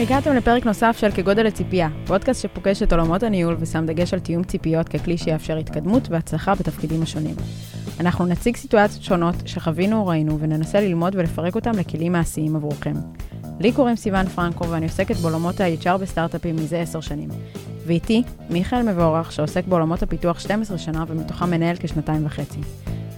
הגעתם לפרק נוסף של כגודל הציפייה, פודקאסט שפוגש את עולמות הניהול ושם דגש על תיאום ציפיות ככלי שיאפשר התקדמות והצלחה בתפקידים השונים. אנחנו נציג סיטואציות שונות שחווינו או ראינו וננסה ללמוד ולפרק אותם לכלים מעשיים עבורכם. לי קוראים סיון פרנקו ואני עוסקת בעולמות ה-HR בסטארט-אפים מזה עשר שנים. ואיתי, מיכאל מבורך, שעוסק בעולמות הפיתוח 12 שנה ומתוכם מנהל כשנתיים וחצי.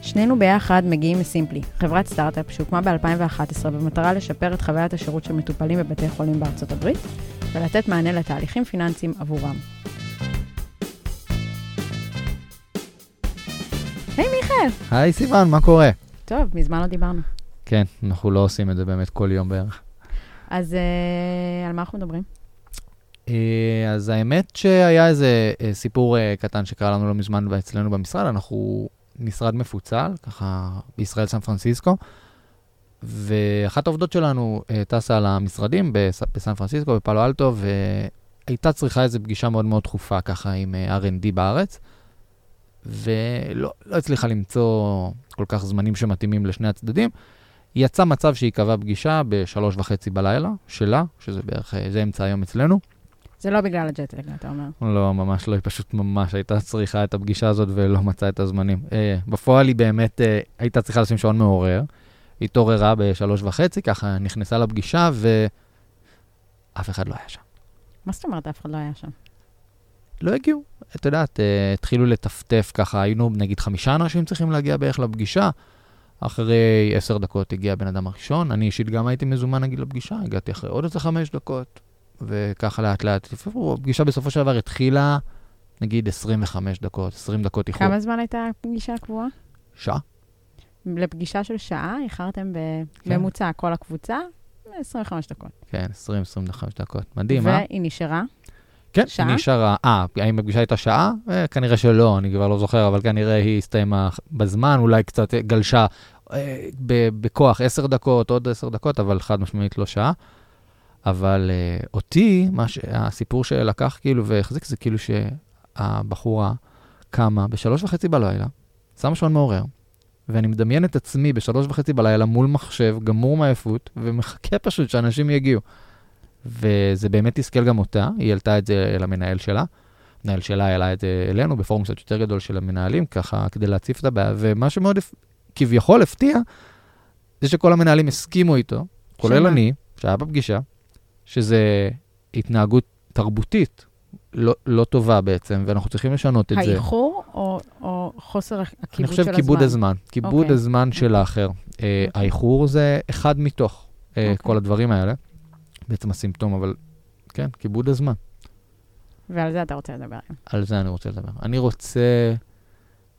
שנינו ביחד מגיעים מסימפלי, חברת סטארט-אפ שהוקמה ב-2011 במטרה לשפר את חוויית השירות של מטופלים בבתי חולים בארצות הברית ולתת מענה לתהליכים פיננסיים עבורם. היי hey, מיכאל! היי סיוון, מה קורה? טוב, מזמן לא דיברנו. כן, אנחנו לא עושים את זה באמת כל יום בערך. אז uh, על מה אנחנו מדברים? Uh, אז האמת שהיה איזה uh, סיפור uh, קטן שקרה לנו לא מזמן אצלנו במשרד, אנחנו משרד מפוצל, ככה בישראל סן פרנסיסקו, ואחת העובדות שלנו uh, טסה למשרדים בס, בסן פרנסיסקו, בפאלו אלטו, והייתה צריכה איזו פגישה מאוד מאוד דחופה ככה עם uh, R&D בארץ, ולא לא הצליחה למצוא כל כך זמנים שמתאימים לשני הצדדים. יצא מצב שהיא קבעה פגישה בשלוש וחצי בלילה שלה, שזה בערך, זה אמצע היום אצלנו. זה לא בגלל הג'טלג, אתה אומר. לא, ממש לא, היא פשוט ממש הייתה צריכה את הפגישה הזאת ולא מצאה את הזמנים. אה, בפועל היא באמת אה, הייתה צריכה לשים שעון מעורר, התעוררה בשלוש וחצי, ככה נכנסה לפגישה ואף אחד לא היה שם. מה זאת אומרת אף אחד לא היה שם? לא הגיעו. את יודעת, אה, התחילו לטפטף ככה, היינו נגיד חמישה אנשים צריכים להגיע בערך לפגישה. אחרי עשר דקות הגיע הבן אדם הראשון, אני אישית גם הייתי מזומן נגיד לפגישה, הגעתי אחרי עוד איזה חמש דקות, וככה לאט לאט. הפגישה בסופו של דבר התחילה, נגיד 25 דקות, 20 דקות איחור. כמה זמן הייתה הפגישה הקבועה? שעה. לפגישה של שעה איחרתם בממוצע כן. כל הקבוצה? 25 דקות. כן, 20-25 דקות. מדהים, אה? והיא נשארה? כן, שעה? היא נשארה. אה, האם הפגישה הייתה שעה? אה, כנראה שלא, אני כבר לא זוכר, אבל כנראה היא הסתיימה בזמן, אולי קצת גלשה אה, בכוח עשר דקות, עוד עשר דקות, אבל חד משמעית לא שעה. אבל אה, אותי, מה ש... הסיפור שלקח כאילו והחזיק זה כאילו שהבחורה קמה בשלוש וחצי בלילה, שמה שעון מעורר, ואני מדמיין את עצמי בשלוש וחצי בלילה מול מחשב, גמור מעייפות, ומחכה פשוט שאנשים יגיעו. וזה באמת תסכל גם אותה, היא העלתה את זה למנהל שלה. המנהל שלה העלה את זה אלינו בפורום קצת יותר גדול של המנהלים, ככה כדי להציף את הבעיה, ומה שמאוד כביכול הפתיע, זה שכל המנהלים הסכימו איתו, כולל שמה? אני, שהיה בפגישה, שזה התנהגות תרבותית לא, לא טובה בעצם, ואנחנו צריכים לשנות את האיחור זה. האיחור או, או חוסר הכיבוד של הזמן? אני חושב כיבוד הזמן, כיבוד okay. אוקיי. הזמן של האחר. Okay. אה, אוקיי. האיחור זה אחד מתוך okay. אה, אוקיי. כל הדברים האלה. בעצם הסימפטום, אבל כן, כיבוד הזמן. ועל זה אתה רוצה לדבר היום. על זה אני רוצה לדבר. אני רוצה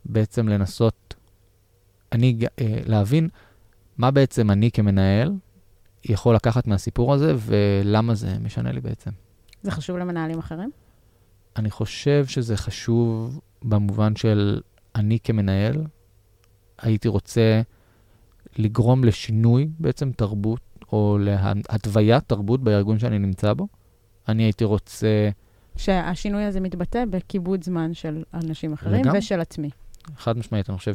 בעצם לנסות, אני, אה, להבין מה בעצם אני כמנהל יכול לקחת מהסיפור הזה, ולמה זה משנה לי בעצם. זה חשוב למנהלים אחרים? אני חושב שזה חשוב במובן של אני כמנהל, הייתי רוצה לגרום לשינוי בעצם תרבות או להתוויית תרבות בארגון שאני נמצא בו. אני הייתי רוצה... שהשינוי הזה מתבטא בכיבוד זמן של אנשים אחרים וגם, ושל עצמי. חד משמעית, אני חושב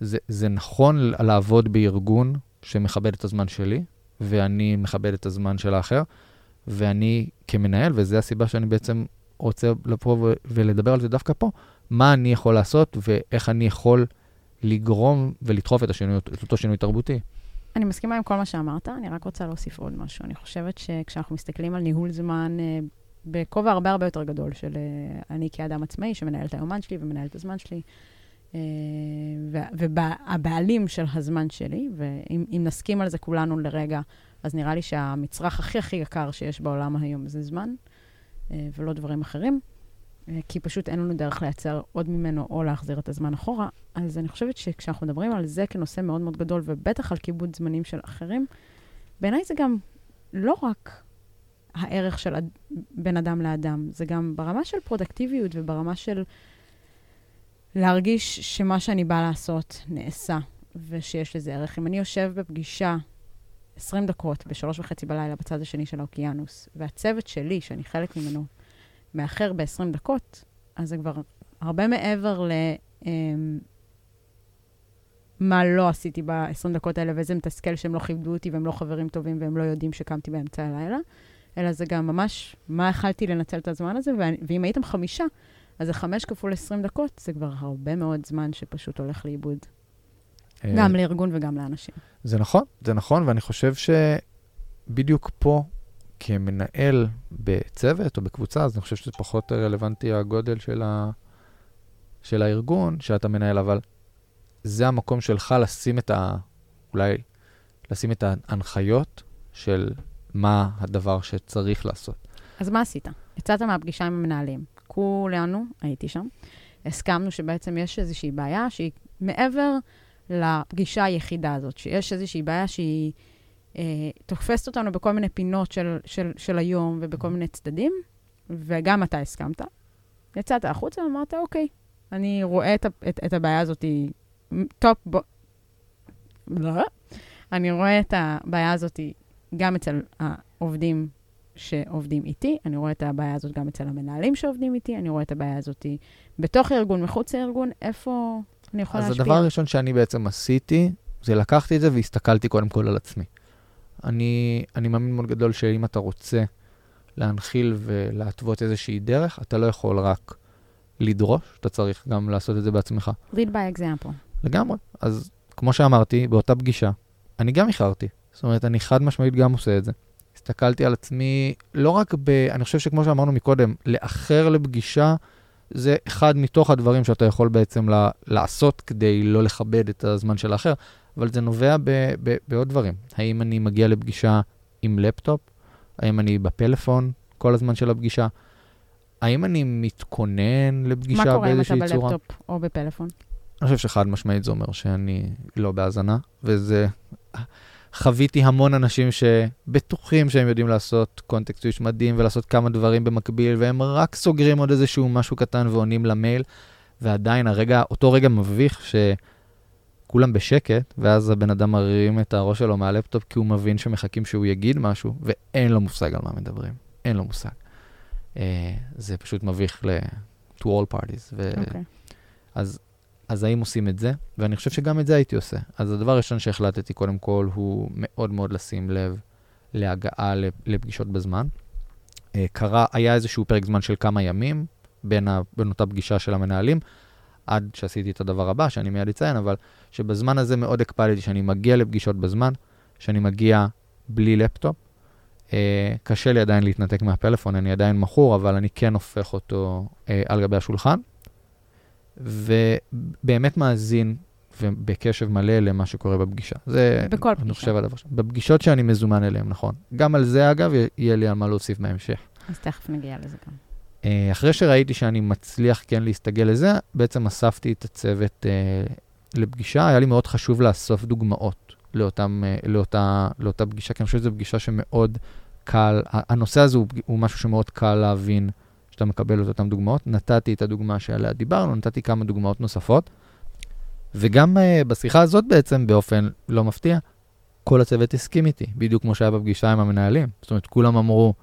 שזה נכון לעבוד בארגון שמכבד את הזמן שלי, ואני מכבד את הזמן של האחר, ואני כמנהל, וזו הסיבה שאני בעצם רוצה לבוא ולדבר על זה דווקא פה, מה אני יכול לעשות ואיך אני יכול לגרום ולדחוף את, השינוי, את אותו שינוי תרבותי. אני מסכימה עם כל מה שאמרת, אני רק רוצה להוסיף עוד משהו. אני חושבת שכשאנחנו מסתכלים על ניהול זמן אה, בכובע הרבה הרבה יותר גדול של אה, אני כאדם עצמאי שמנהל את היומן שלי ומנהל את הזמן שלי, והבעלים של הזמן שלי, ואם נסכים על זה כולנו לרגע, אז נראה לי שהמצרך הכי הכי יקר שיש בעולם היום זה זמן, אה, ולא דברים אחרים. אה, כי פשוט אין לנו דרך לייצר עוד ממנו או להחזיר את הזמן אחורה. אז אני חושבת שכשאנחנו מדברים על זה כנושא מאוד מאוד גדול, ובטח על כיבוד זמנים של אחרים, בעיניי זה גם לא רק הערך של בין אדם לאדם, זה גם ברמה של פרודקטיביות וברמה של להרגיש שמה שאני באה לעשות נעשה, ושיש לזה ערך. אם אני יושב בפגישה 20 דקות בשלוש וחצי בלילה בצד השני של האוקיינוס, והצוות שלי, שאני חלק ממנו, מאחר ב-20 דקות, אז זה כבר הרבה מעבר ל... אמ, מה לא עשיתי ב-20 דקות האלה, ואיזה מתסכל שהם לא כיבדו אותי והם לא חברים טובים והם לא יודעים שקמתי באמצע הלילה. אלא זה גם ממש מה יכלתי לנצל את הזמן הזה, ואם הייתם חמישה, אז זה חמש כפול עשרים דקות, זה כבר הרבה מאוד זמן שפשוט הולך לאיבוד. אה, גם לארגון וגם לאנשים. זה נכון, זה נכון, ואני חושב שבדיוק פה, כמנהל בצוות או בקבוצה, אז אני חושב שזה פחות רלוונטי הגודל של, ה... של הארגון שאתה מנהל, אבל זה המקום שלך לשים את ה... אולי לשים את ההנחיות של מה הדבר שצריך לעשות. אז מה עשית? יצאת מהפגישה עם המנהלים. כולנו, הייתי שם, הסכמנו שבעצם יש איזושהי בעיה שהיא מעבר לפגישה היחידה הזאת, שיש איזושהי בעיה שהיא אה, תופסת אותנו בכל מיני פינות של, של, של היום ובכל מיני צדדים, וגם אתה הסכמת. יצאת החוצה ואמרת, אוקיי, אני רואה את, את, את הבעיה הזאת, טופ, בוא... לא. אני רואה את הבעיה הזאת גם אצל העובדים שעובדים איתי, אני רואה את הבעיה הזאת גם אצל המנהלים שעובדים איתי, אני רואה את הבעיה הזאת בתוך הארגון, מחוץ לארגון, איפה אני יכולה להשפיע? אז הדבר הראשון שאני בעצם עשיתי, זה לקחתי את זה והסתכלתי קודם כל על עצמי. אני, אני מאמין מאוד גדול שאם אתה רוצה להנחיל ולהתוות איזושהי דרך, אתה לא יכול רק לדרוש, אתה צריך גם לעשות את זה בעצמך. lead by example. לגמרי. אז כמו שאמרתי, באותה פגישה, אני גם איחרתי. זאת אומרת, אני חד משמעית גם עושה את זה. הסתכלתי על עצמי, לא רק ב... אני חושב שכמו שאמרנו מקודם, לאחר לפגישה זה אחד מתוך הדברים שאתה יכול בעצם ל- לעשות כדי לא לכבד את הזמן של האחר, אבל זה נובע ב- ב- בעוד דברים. האם אני מגיע לפגישה עם לפטופ? האם אני בפלאפון כל הזמן של הפגישה? האם אני מתכונן לפגישה באיזושהי צורה? מה קורה אם אתה בלפטופ או בפלאפון? אני חושב שחד משמעית זה אומר שאני לא בהאזנה, וזה... חוויתי המון אנשים שבטוחים שהם יודעים לעשות context switch מדהים ולעשות כמה דברים במקביל, והם רק סוגרים עוד איזשהו משהו קטן ועונים למייל, ועדיין הרגע, אותו רגע מביך שכולם בשקט, ואז הבן אדם מרים את הראש שלו מהלפטופ כי הוא מבין שמחכים שהוא יגיד משהו, ואין לו מושג על מה מדברים. אין לו מושג. Uh, זה פשוט מביך ל- to all parties. ו- okay. אוקיי. אז אז האם עושים את זה? ואני חושב שגם את זה הייתי עושה. אז הדבר הראשון שהחלטתי, קודם כל, הוא מאוד מאוד לשים לב להגעה לפגישות בזמן. אה, קרה, היה איזשהו פרק זמן של כמה ימים בין, ה, בין אותה פגישה של המנהלים, עד שעשיתי את הדבר הבא, שאני מיד אציין, אבל שבזמן הזה מאוד הקפדתי שאני מגיע לפגישות בזמן, שאני מגיע בלי לפטופ. אה, קשה לי עדיין להתנתק מהפלאפון, אני עדיין מכור, אבל אני כן הופך אותו אה, על גבי השולחן. ובאמת מאזין ובקשב מלא למה שקורה בפגישה. זה, בכל פגישה. אני חושב, הדבר שם. בפגישות שאני מזומן אליהן, נכון. גם על זה, אגב, יהיה לי על מה להוסיף בהמשך. אז תכף נגיע לזה גם. אה, אחרי שראיתי שאני מצליח כן להסתגל לזה, בעצם אספתי את הצוות uh, לפגישה. היה לי מאוד חשוב לאסוף דוגמאות לאותם, uh, לאותה, לאותה פגישה, כי אני חושב שזו פגישה שמאוד קל, הנושא הזה הוא, הוא משהו שמאוד קל להבין שאתה מקבל את אותן דוגמאות. נתתי את הדוגמה שעליה דיברנו, נתתי כמה דוגמאות נוספות. וגם uh, בשיחה הזאת בעצם, באופן לא מפתיע, כל הצוות הסכים איתי, בדיוק כמו שהיה בפגישה עם המנהלים. זאת אומרת, כולם אמרו,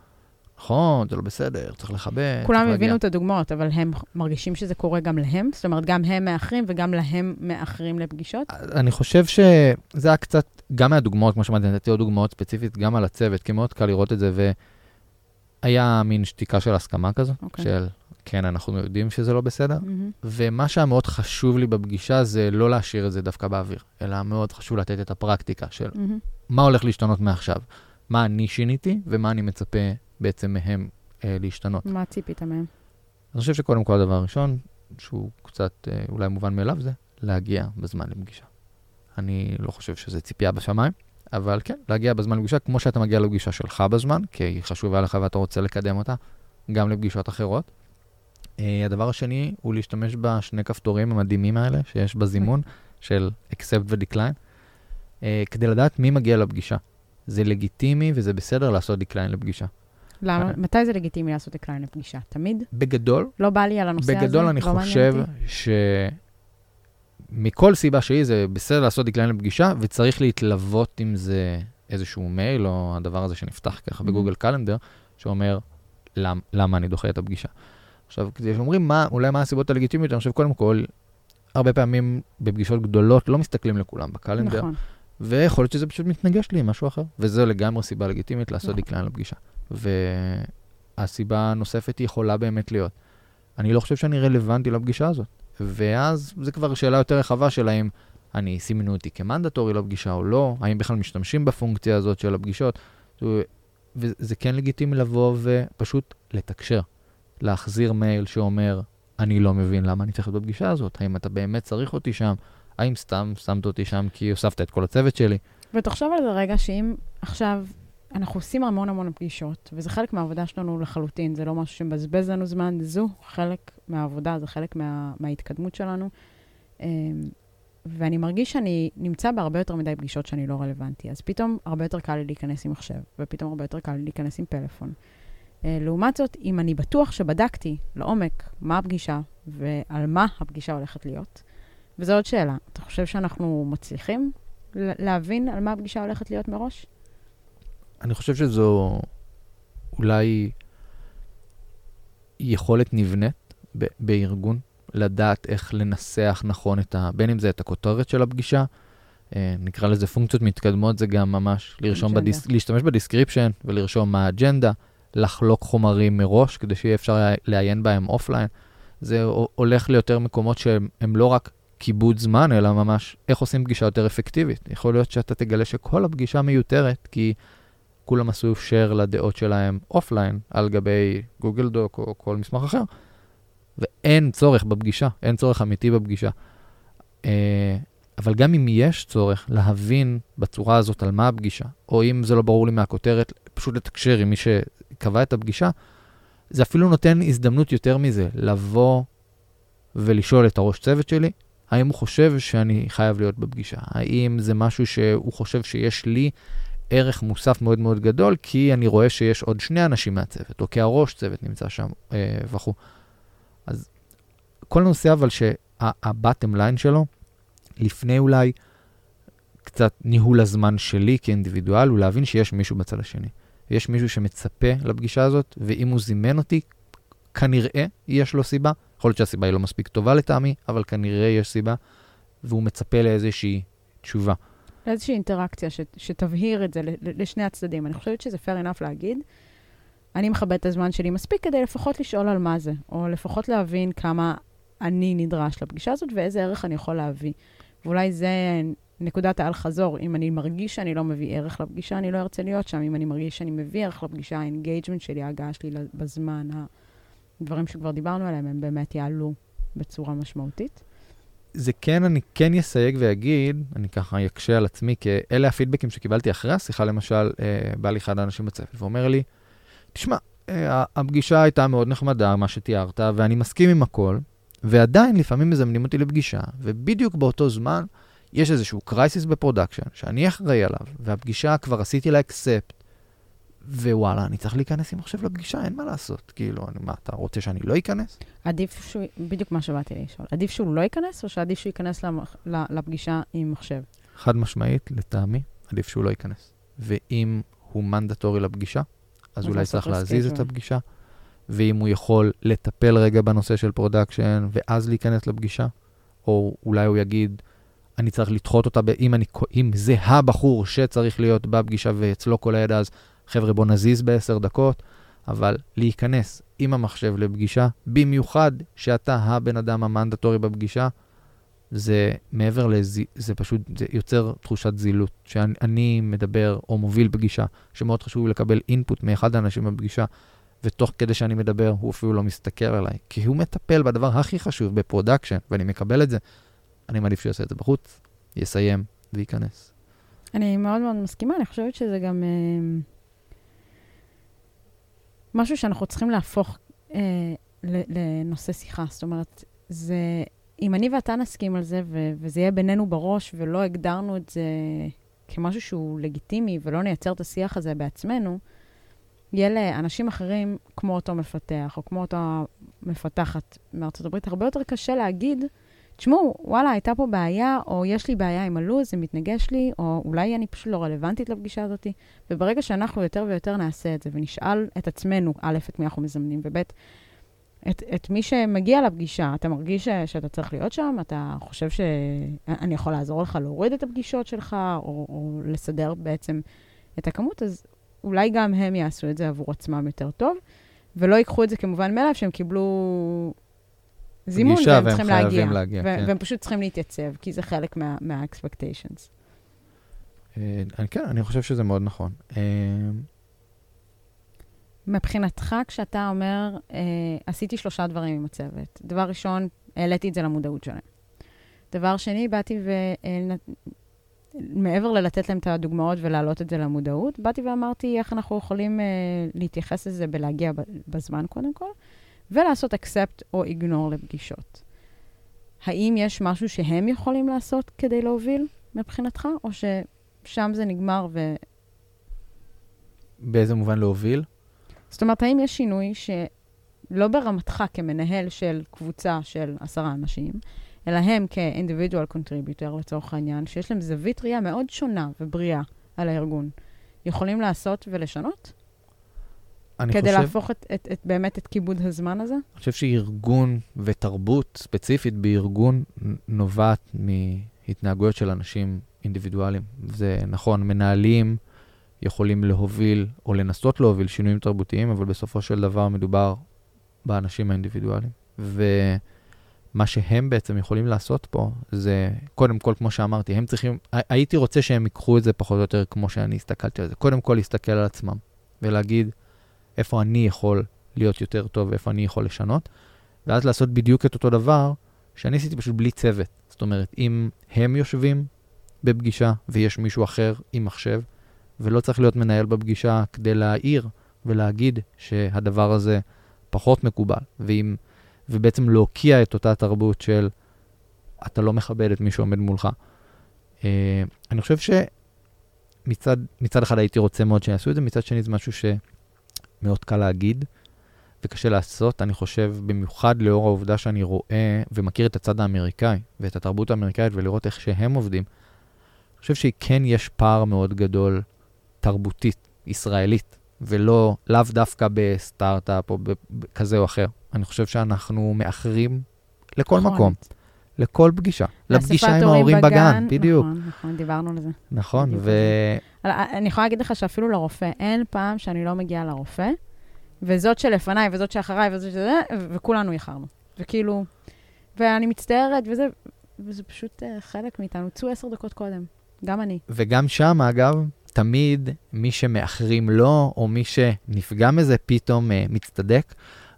נכון, זה לא בסדר, צריך לכבד. כולם הבינו את הדוגמאות, אבל הם מרגישים שזה קורה גם להם? זאת אומרת, גם הם מאחרים וגם להם מאחרים לפגישות? אני חושב שזה היה קצת, גם מהדוגמאות, כמו שאמרתי, נתתי עוד דוגמאות ספציפית, גם על הצוות, כי מאוד קל לראות את זה, היה מין שתיקה של הסכמה כזו, okay. אוקיי. של כן, אנחנו יודעים שזה לא בסדר. Mm-hmm. ומה שהיה מאוד חשוב לי בפגישה זה לא להשאיר את זה דווקא באוויר, אלא מאוד חשוב לתת את הפרקטיקה של mm-hmm. מה הולך להשתנות מעכשיו, מה אני שיניתי ומה אני מצפה בעצם מהם אה, להשתנות. מה ציפית מהם? אני חושב שקודם כל הדבר הראשון, שהוא קצת אה, אולי מובן מאליו, זה להגיע בזמן לפגישה. אני לא חושב שזה ציפייה בשמיים. אבל כן, להגיע בזמן לפגישה, כמו שאתה מגיע לפגישה שלך בזמן, כי היא חשובה לך ואתה רוצה לקדם אותה, גם לפגישות אחרות. Uh, הדבר השני הוא להשתמש בשני כפתורים המדהימים האלה שיש בזימון של accept ו-decline, uh, כדי לדעת מי מגיע לפגישה. זה לגיטימי וזה בסדר לעשות decline לפגישה. למה? מתי זה לגיטימי לעשות decline לפגישה? תמיד? בגדול. לא בא לי על הנושא בגדול הזה? בגדול אני לא חושב ש... מכל סיבה שהיא, זה בסדר לעשות decline לפגישה, וצריך להתלוות עם זה איזשהו מייל, או הדבר הזה שנפתח ככה mm-hmm. ב Google Calendar, שאומר, למ, למה אני דוחה את הפגישה. עכשיו, כשאומרים מה, אולי מה הסיבות הלגיטימיות, אני חושב, קודם כל, הרבה פעמים בפגישות גדולות לא מסתכלים לכולם ב calendar, נכון. ויכול להיות שזה פשוט מתנגש לי עם משהו אחר, וזו לגמרי סיבה לגיטימית לעשות נכון. decline לפגישה. והסיבה הנוספת יכולה באמת להיות, אני לא חושב שאני רלוונטי לפגישה הזאת. ואז זה כבר שאלה יותר רחבה של האם אני, סימנו אותי כמנדטורי לפגישה או לא, האם בכלל משתמשים בפונקציה הזאת של הפגישות. וזה כן לגיטימי לבוא ופשוט לתקשר, להחזיר מייל שאומר, אני לא מבין למה אני צריך להיות בפגישה הזאת, האם אתה באמת צריך אותי שם, האם סתם שמת אותי שם כי הוספת את כל הצוות שלי. ותחשוב על זה רגע, שאם עכשיו אנחנו עושים המון המון פגישות, וזה חלק מהעבודה שלנו לחלוטין, זה לא משהו שמבזבז לנו זמן, זו חלק מהעבודה, זה חלק מה, מההתקדמות שלנו. אמ, ואני מרגיש שאני נמצא בהרבה יותר מדי פגישות שאני לא רלוונטי. אז פתאום הרבה יותר קל לי להיכנס עם מחשב, ופתאום הרבה יותר קל לי להיכנס עם פלאפון. Uh, לעומת זאת, אם אני בטוח שבדקתי לעומק מה הפגישה ועל מה הפגישה הולכת להיות, וזו עוד שאלה, אתה חושב שאנחנו מצליחים להבין על מה הפגישה הולכת להיות מראש? אני חושב שזו אולי יכולת נבנית בארגון, לדעת איך לנסח נכון את ה... בין אם זה את הכותרת של הפגישה, אה, נקרא לזה פונקציות מתקדמות, זה גם ממש לרשום ב dis... להשתמש ב description ולרשום מה ה agenda, לחלוק חומרים מראש כדי שיהיה אפשר לעיין בהם offline. זה הולך ליותר מקומות שהם לא רק כיבוד זמן, אלא ממש איך עושים פגישה יותר אפקטיבית. יכול להיות שאתה תגלה שכל הפגישה מיותרת, כי כולם עשו share לדעות שלהם offline על גבי Google Doc או כל מסמך אחר, ואין צורך בפגישה, אין צורך אמיתי בפגישה. אה, אבל גם אם יש צורך להבין בצורה הזאת על מה הפגישה, או אם זה לא ברור לי מהכותרת, פשוט לתקשר עם מי שקבע את הפגישה, זה אפילו נותן הזדמנות יותר מזה, לבוא ולשאול את הראש צוות שלי, האם הוא חושב שאני חייב להיות בפגישה? האם זה משהו שהוא חושב שיש לי ערך מוסף מאוד מאוד גדול, כי אני רואה שיש עוד שני אנשים מהצוות, או כי הראש צוות נמצא שם אה, וכו'. אז כל הנושא אבל שהבטם ליין שלו, לפני אולי קצת ניהול הזמן שלי כאינדיבידואל, הוא להבין שיש מישהו בצד השני. יש מישהו שמצפה לפגישה הזאת, ואם הוא זימן אותי, כנראה יש לו סיבה. יכול להיות שהסיבה היא לא מספיק טובה לטעמי, אבל כנראה יש סיבה, והוא מצפה לאיזושהי תשובה. לאיזושהי אינטראקציה ש, שתבהיר את זה לשני הצדדים. אני חושבת שזה fair enough להגיד. אני מכבד את הזמן שלי מספיק כדי לפחות לשאול על מה זה, או לפחות להבין כמה אני נדרש לפגישה הזאת ואיזה ערך אני יכול להביא. ואולי זה נקודת האל-חזור. אם אני מרגיש שאני לא מביא ערך לפגישה, אני לא ארצה להיות שם. אם אני מרגיש שאני מביא ערך לפגישה, ה engagement שלי, ההגעה שלי בזמן, הדברים שכבר דיברנו עליהם, הם באמת יעלו בצורה משמעותית. זה כן, אני כן אסייג ואגיד, אני ככה אקשה על עצמי, כי אלה הפידבקים שקיבלתי אחרי השיחה, למשל, אה, בא לי אחד האנשים בצוות ואומר לי, תשמע, אה, הפגישה הייתה מאוד נחמדה, מה שתיארת, ואני מסכים עם הכל, ועדיין לפעמים מזמנים אותי לפגישה, ובדיוק באותו זמן יש איזשהו crisis ב production, שאני אחראי עליו, והפגישה כבר עשיתי לה accept, ווואלה, אני צריך להיכנס עם מחשב לפגישה, אין מה לעשות. כאילו, אני, מה, אתה רוצה שאני לא אכנס? עדיף שהוא, בדיוק מה שבאתי לשאול, עדיף שהוא לא ייכנס, או שעדיף שהוא ייכנס למח, לפגישה עם מחשב? חד משמעית, לטעמי, עדיף שהוא לא ייכנס. ואם הוא מנדטורי לפגישה, אז אולי צריך להזיז את הפגישה. ואם הוא יכול לטפל רגע בנושא של production, ואז להיכנס לפגישה, או אולי הוא יגיד, אני צריך לדחות אותה, אם, אני, אם זה הבחור שצריך להיות בפגישה ואצלו כל הידע, אז חבר'ה, בוא נזיז בעשר דקות, אבל להיכנס עם המחשב לפגישה, במיוחד שאתה הבן אדם המנדטורי בפגישה, זה מעבר לזה, זה פשוט, זה יוצר תחושת זילות. שאני מדבר או מוביל פגישה, שמאוד חשוב לקבל input מאחד האנשים בפגישה, ותוך כדי שאני מדבר, הוא אפילו לא מסתכל עליי, כי הוא מטפל בדבר הכי חשוב ב production, ואני מקבל את זה, אני מעדיף שיעשה את זה בחוץ, יסיים וייכנס. אני מאוד מאוד מסכימה, אני חושבת שזה גם אה, משהו שאנחנו צריכים להפוך אה, לנושא שיחה. זאת אומרת, זה אם אני ואתה נסכים על זה, ו- וזה יהיה בינינו בראש, ולא הגדרנו את זה כמשהו שהוא לגיטימי, ולא נייצר את השיח הזה בעצמנו, יהיה לאנשים אחרים, כמו אותו מפתח, או כמו אותה מפתחת מארצות הברית, הרבה יותר קשה להגיד, תשמעו, וואלה, הייתה פה בעיה, או יש לי בעיה עם הלו"ז, זה מתנגש לי, או אולי אני פשוט לא רלוונטית לפגישה הזאת. וברגע שאנחנו יותר ויותר נעשה את זה, ונשאל את עצמנו, א', את מי אנחנו מזמנים, וב', את, את מי שמגיע לפגישה, אתה מרגיש שאתה צריך להיות שם? אתה חושב שאני יכול לעזור לך להוריד את הפגישות שלך, או, או לסדר בעצם את הכמות? אז אולי גם הם יעשו את זה עבור עצמם יותר טוב, ולא ייקחו את זה כמובן מאליו שהם קיבלו זימון והם צריכים להגיע. להגיע ו- כן. והם פשוט צריכים להתייצב, כי זה חלק מה-expectations. מה uh, כן, אני חושב שזה מאוד נכון. Uh, מבחינתך, כשאתה אומר, uh, עשיתי שלושה דברים עם הצוות. דבר ראשון, העליתי את זה למודעות שלהם. דבר שני, באתי ו... מעבר ללתת להם את הדוגמאות ולהעלות את זה למודעות, באתי ואמרתי איך אנחנו יכולים uh, להתייחס לזה בלהגיע בזמן קודם כל, ולעשות accept או ignore לפגישות. האם יש משהו שהם יכולים לעשות כדי להוביל מבחינתך, או ששם זה נגמר ו... באיזה מובן להוביל? זאת אומרת, האם יש שינוי שלא ברמתך כמנהל של קבוצה של עשרה אנשים, אלא הם כ-individual contributor לצורך העניין, שיש להם זווית ראייה מאוד שונה ובריאה על הארגון, יכולים לעשות ולשנות? כדי חושב... להפוך את, את, את, באמת את כיבוד הזמן הזה? אני חושב שארגון ותרבות ספציפית בארגון נובעת מהתנהגויות של אנשים אינדיבידואליים. זה נכון, מנהלים יכולים להוביל או לנסות להוביל שינויים תרבותיים, אבל בסופו של דבר מדובר באנשים האינדיבידואליים. ומה שהם בעצם יכולים לעשות פה, זה קודם כל, כמו שאמרתי, הם צריכים, הייתי רוצה שהם ייקחו את זה פחות או יותר כמו שאני הסתכלתי על זה. קודם כל להסתכל על עצמם ולהגיד, איפה אני יכול להיות יותר טוב ואיפה אני יכול לשנות, ואז לעשות בדיוק את אותו דבר שאני עשיתי פשוט בלי צוות. זאת אומרת, אם הם יושבים בפגישה ויש מישהו אחר עם מחשב, ולא צריך להיות מנהל בפגישה כדי להעיר ולהגיד שהדבר הזה פחות מקובל, ואם, ובעצם להוקיע את אותה תרבות של אתה לא מכבד את מי שעומד מולך. Uh, אני חושב שמצד אחד הייתי רוצה מאוד שיעשו את זה, מצד שני זה משהו ש... מאוד קל להגיד וקשה לעשות. אני חושב, במיוחד לאור העובדה שאני רואה ומכיר את הצד האמריקאי ואת התרבות האמריקאית ולראות איך שהם עובדים, אני חושב שכן יש פער מאוד גדול תרבותית, ישראלית, ולא, לאו דווקא בסטארט-אפ או כזה או אחר. אני חושב שאנחנו מאחרים לכל נכון. מקום. לכל פגישה. לפגישה עם ההורים בגן, בגן, בדיוק. נכון, נכון, דיברנו על זה. נכון, ו... אני יכולה להגיד לך שאפילו לרופא, אין פעם שאני לא מגיעה לרופא, וזאת שלפניי, וזאת שאחריי, וזאת שזה, וכולנו איחרנו. וכאילו, ואני מצטערת, וזה, וזה פשוט uh, חלק מאיתנו. צאו עשר דקות קודם, גם אני. וגם שם, אגב, תמיד מי שמאחרים לו, או מי שנפגע מזה, פתאום uh, מצטדק.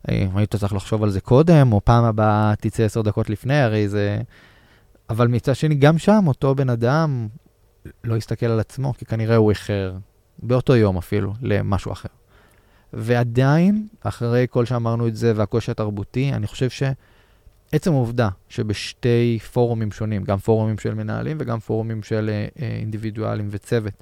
אה, היית צריך לחשוב על זה קודם, או פעם הבאה תצא עשר דקות לפני, הרי זה... אבל מצד שני, גם שם אותו בן אדם לא יסתכל על עצמו, כי כנראה הוא איחר, באותו יום אפילו, למשהו אחר. ועדיין, אחרי כל שאמרנו את זה והקושי התרבותי, אני חושב שעצם העובדה שבשתי פורומים שונים, גם פורומים של מנהלים וגם פורומים של אה, אה אינדיבידואלים וצוות,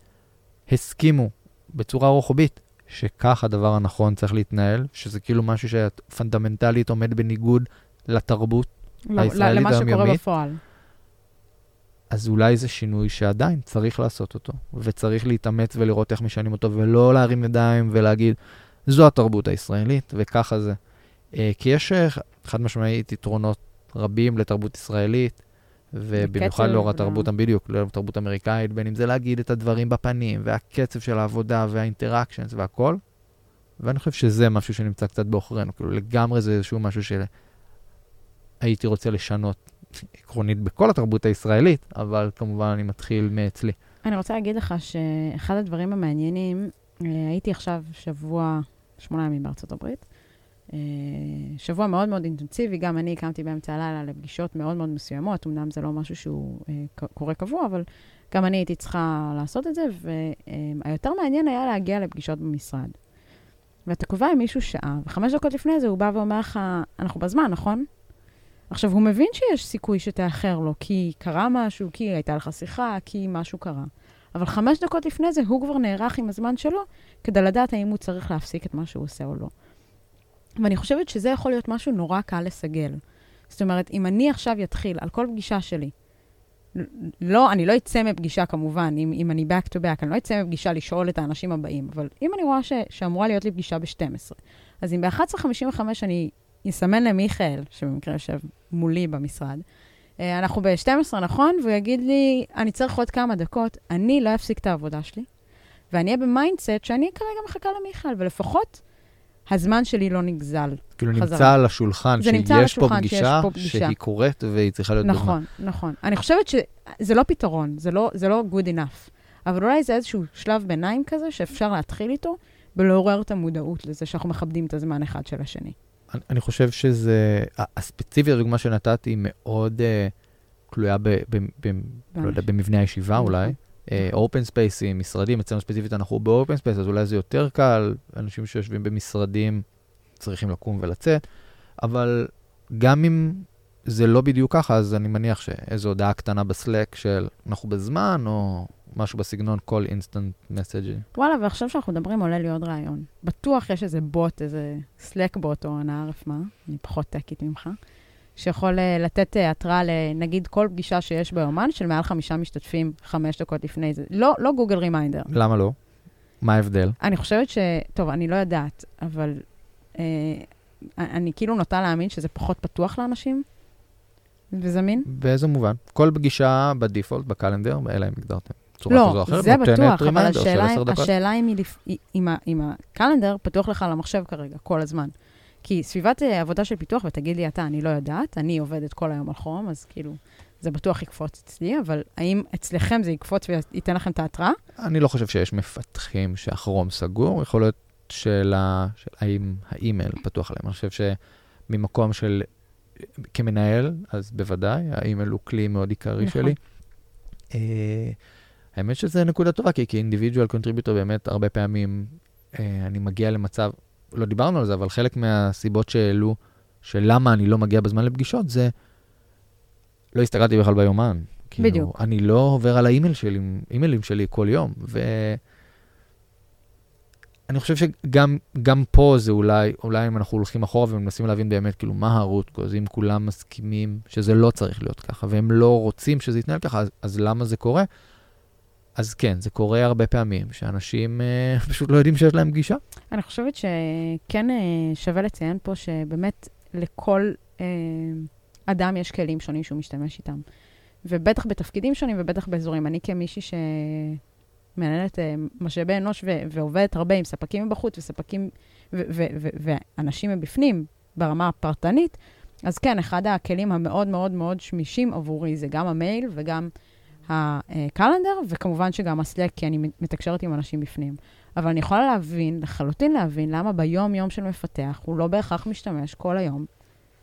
הסכימו בצורה רוחבית שכך הדבר הנכון צריך להתנהל, שזה כאילו משהו שפונדמנטלית עומד בניגוד לתרבות לא, הישראלית היומיומית. למה שקורה בפועל. אז אולי זה שינוי שעדיין צריך לעשות אותו, וצריך להתאמץ ולראות איך משנים אותו, ולא להרים ידיים ולהגיד, זו התרבות הישראלית, וככה זה. אה, כי יש אה, חד משמעית יתרונות רבים לתרבות ישראלית, ובמיוחד לאור התרבות, לא. בדיוק, לאור התרבות אמריקאית, בין אם זה להגיד את הדברים בפנים, והקצב של העבודה, והאינטראקשנס והכל. ואני חושב שזה משהו שנמצא קצת בעוכרינו, כאילו לגמרי זה איזשהו משהו שהייתי רוצה לשנות עקרונית בכל התרבות הישראלית, אבל כמובן אני מתחיל מאצלי. אני רוצה להגיד לך שאחד הדברים המעניינים, אה, הייתי עכשיו שבוע, שמונה ימים בארצות הברית, אה, שבוע מאוד מאוד אינטנסיבי, גם אני הקמתי באמצע הלילה לפגישות מאוד מאוד מסוימות, אמנם זה לא משהו שהוא אה, קורה קבוע, אבל גם אני הייתי צריכה לעשות את זה, והיותר מעניין היה להגיע לפגישות במשרד. ואתה קובע עם מישהו שעה, וחמש דקות לפני זה הוא בא ואומר לך, אנחנו בזמן, נכון? עכשיו, הוא מבין שיש סיכוי שתאחר לו, כי קרה משהו, כי הייתה לך שיחה, כי משהו קרה. אבל חמש דקות לפני זה הוא כבר נערך עם הזמן שלו, כדי לדעת האם הוא צריך להפסיק את מה שהוא עושה או לא. ואני חושבת שזה יכול להיות משהו נורא קל לסגל. זאת אומרת, אם אני עכשיו אתחיל על כל פגישה שלי, לא, אני לא אצא מפגישה כמובן, אם, אם אני back to back, אני לא אצא מפגישה לשאול את האנשים הבאים, אבל אם אני רואה ש, שאמורה להיות לי פגישה ב-12, אז אם ב-11.55 אני אסמן למיכאל, שבמקרה יושב מולי במשרד, אה, אנחנו ב-12, נכון? והוא יגיד לי, אני צריך עוד כמה דקות, אני לא אפסיק את העבודה שלי, ואני אהיה ב mindset שאני כרגע מחכה למיכאל, ולפחות הזמן שלי לא נגזל. כאילו חזרה. נמצא על השולחן, זה נמצא שיש על השולחן, פה שיש פגישה, פה פגישה. שהיא קורית והיא צריכה להיות בזמן. נכון, נכון. אני חושבת שזה לא פתרון, זה לא, זה לא good enough, אבל אולי זה איזשהו שלב ביניים כזה שאפשר להתחיל איתו, ולעורר את המודעות לזה שאנחנו מכבדים את הזמן אחד של השני. אני, חושב שזה, הספציפית הדוגמה שנתתי היא מאוד uh, תלויה ב, ב, ב, לא יודע, במבנה הישיבה נכון. אולי. open spaceים, משרדים, אצלנו ספציפית אנחנו ב open space, אז אולי זה יותר קל, אנשים שיושבים במשרדים צריכים לקום ולצאת, אבל גם אם זה לא בדיוק ככה, אז אני מניח שאיזו הודעה קטנה ב Slack של אנחנו בזמן, או משהו בסגנון כל instant messaging. וואלה, ועכשיו שאנחנו מדברים עולה לי עוד רעיון. בטוח יש איזה בוט, איזה Slack bot או אנא ערף מה, אני פחות techית ממך, שיכול אה, לתת אה, התראה לנגיד כל פגישה שיש ביומן של מעל חמישה משתתפים חמש דקות לפני זה. לא, לא Google reminder. למה לא? מה ההבדל? אני חושבת ש... טוב, אני לא יודעת, אבל אה, אני כאילו נוטה להאמין שזה פחות פתוח לאנשים וזמין. באיזה מובן? כל פגישה ב default, ב calendar, אלא אם הגדרתם צורה כזו או לא, אחרת, זה נותנת בטוח, אבל reminder של השאלה, עשר דקות. השאלה אם, היא לפ... אם, אם ה calendar פתוח לך על המחשב כרגע, כל הזמן. כי סביבת אה, עבודה של פיתוח, ותגיד לי אתה, אני לא יודעת, אני עובדת כל היום על Chrome, אז כאילו, זה בטוח יקפוץ אצלי, אבל האם אצלכם זה יקפוץ וייתן לכם את ההתראה? אני לא חושב שיש מפתחים שה Chrome סגור, יכול להיות שאלה של האם האימייל פתוח להם. אני חושב שממקום של, כמנהל, אז בוודאי, האימייל הוא כלי מאוד עיקרי נכון. שלי. האמת שזה נקודה טובה, כי כ individual contributor באמת הרבה פעמים אה, אני מגיע למצב, לא דיברנו על זה, אבל חלק מהסיבות שהעלו, של למה אני לא מגיע בזמן לפגישות, זה לא הסתכלתי בכלל ביומן. כאילו, בדיוק. אני לא עובר על האימייל שלי, אימיילים שלי כל יום, ו... אני חושב שגם גם פה זה אולי, אולי אם אנחנו הולכים אחורה ומנסים להבין באמת, כאילו, מה הרוט קוז, אם כולם מסכימים שזה לא צריך להיות ככה, והם לא רוצים שזה יתנהל ככה, אז, אז למה זה קורה? אז כן, זה קורה הרבה פעמים, שאנשים אה, פשוט לא יודעים שיש להם גישה. אני חושבת שכן אה, שווה לציין פה שבאמת לכל אה, אדם יש כלים שונים שהוא משתמש איתם. ובטח בתפקידים שונים ובטח באזורים. אני כמישהי שמנהלת אה, משאבי אנוש ו- ועובדת הרבה עם ספקים מבחוץ וספקים ו- ו- ו- ואנשים מבפנים ברמה הפרטנית, אז כן, אחד הכלים המאוד מאוד מאוד שמישים עבורי זה גם המייל וגם הקלנדר, וכמובן שגם הסלק, כי אני מתקשרת עם אנשים בפנים. אבל אני יכולה להבין, לחלוטין להבין, למה ביום-יום של מפתח הוא לא בהכרח משתמש כל היום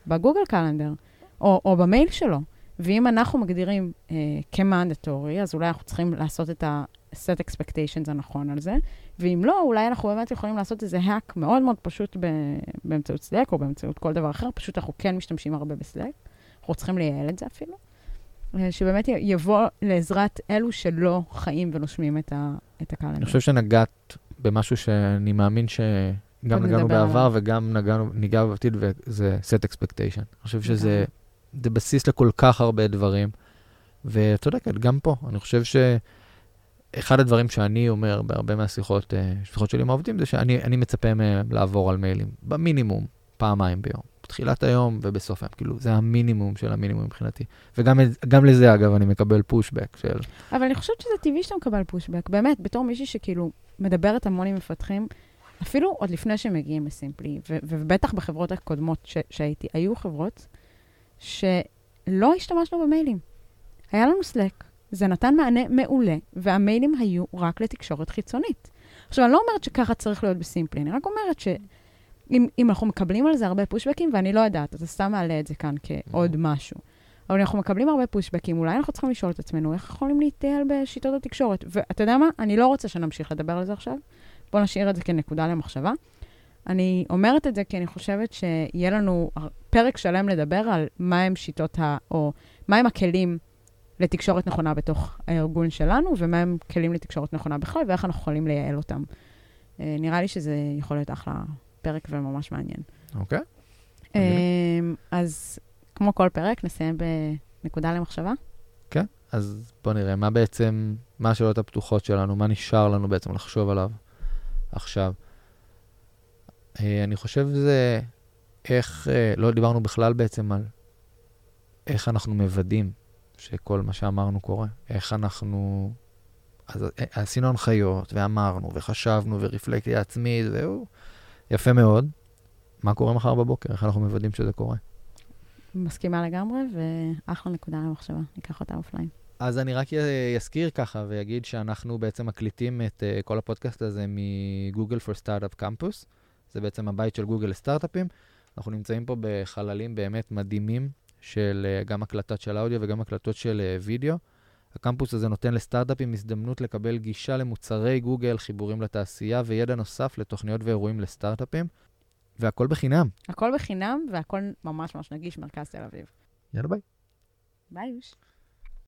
בגוגל קלנדר, או, או במייל שלו. ואם אנחנו מגדירים אה, כמנדטורי, אז אולי אנחנו צריכים לעשות את ה-set expectations הנכון על זה, ואם לא, אולי אנחנו באמת יכולים לעשות איזה hack מאוד מאוד פשוט ב- באמצעות סלק, או באמצעות כל דבר אחר, פשוט אנחנו כן משתמשים הרבה בסלק. אנחנו צריכים לייעל את זה אפילו. שבאמת יבוא לעזרת אלו שלא חיים ונושמים את, ה- את הקלנדר. אני חושב שנגעת במשהו שאני מאמין שגם נגענו בעבר. וגם נגענו, ניגע בעתיד, וזה set expectation. אני חושב שזה. זה בסיס לכל כך הרבה דברים, ואת צודקת, גם פה. אני חושב שאחד הדברים שאני אומר בהרבה מהשיחות, אה, שיחות שלי עם העובדים, זה שאני אני מצפה מהם לעבור על מיילים, במינימום, פעמיים ביום. בתחילת היום ובסוף היום, כאילו, זה המינימום של המינימום מבחינתי. וגם לזה, אגב, אני מקבל פושבק של... אבל אני חושבת שזה טבעי שאתה מקבל פושבק. באמת, בתור מישהי שכאילו מדברת המון עם מפתחים, אפילו עוד לפני שהם מגיעים לסימפלי, ו- ובטח בחברות הקודמות ש- שהייתי, היו חברות שלא השתמשנו במיילים. היה לנו סלק, זה נתן מענה מעולה, והמיילים היו רק לתקשורת חיצונית. עכשיו, אני לא אומרת שככה צריך להיות בסימפלי, אני רק אומרת שאם אם אנחנו מקבלים על זה הרבה פושבקים, ואני לא יודעת, אתה סתם מעלה את זה כאן כעוד משהו. אבל אנחנו מקבלים הרבה פושבקים, אולי אנחנו צריכים לשאול את עצמנו איך יכולים להתייעל בשיטות התקשורת. ואתה יודע מה? אני לא רוצה שנמשיך לדבר על זה עכשיו. בואו נשאיר את זה כנקודה למחשבה. אני אומרת את זה כי אני חושבת שיהיה לנו פרק שלם לדבר על מהם שיטות ה... או מהם הכלים לתקשורת נכונה בתוך הארגון שלנו, ומהם כלים לתקשורת נכונה בכלל, ואיך אנחנו יכולים לייעל אותם. אה, נראה לי שזה יכול להיות אחלה פרק וממש מעניין. אוקיי? אמ, אז כמו כל פרק, נסיים בנקודה למחשבה. אז בוא נראה, מה בעצם, מה השאלות הפתוחות שלנו, מה נשאר לנו בעצם לחשוב עליו עכשיו. אה, אני חושב זה איך, אה, לא דיברנו בכלל בעצם על איך אנחנו מוודאים שכל מה שאמרנו קורה, איך אנחנו אז אה, עשינו הנחיות, ואמרנו, וחשבנו, ורפלקציה עצמית, והוא יפה מאוד. מה קורה מחר בבוקר? איך אנחנו מוודאים שזה קורה? מסכימה לגמרי, ואחלה נקודה למחשבה, ניקח אותה offline. אז אני רק אזכיר ככה ויגיד שאנחנו בעצם מקליטים את uh, כל הפודקאסט הזה מ Google for Startup Campus. זה בעצם הבית של גוגל לסטארט-אפים. אנחנו נמצאים פה בחללים באמת מדהימים של uh, גם הקלטת של אודיו וגם הקלטות של uh, וידאו. הקמפוס הזה נותן לסטארט-אפים הזדמנות לקבל גישה למוצרי גוגל, חיבורים לתעשייה וידע נוסף לתוכניות ואירועים לסטארט-אפים, והכל בחינם. הכל בחינם והכל ממש ממש נגיש, מרכז תל אביב. יאללה ביי. ביי, יוש.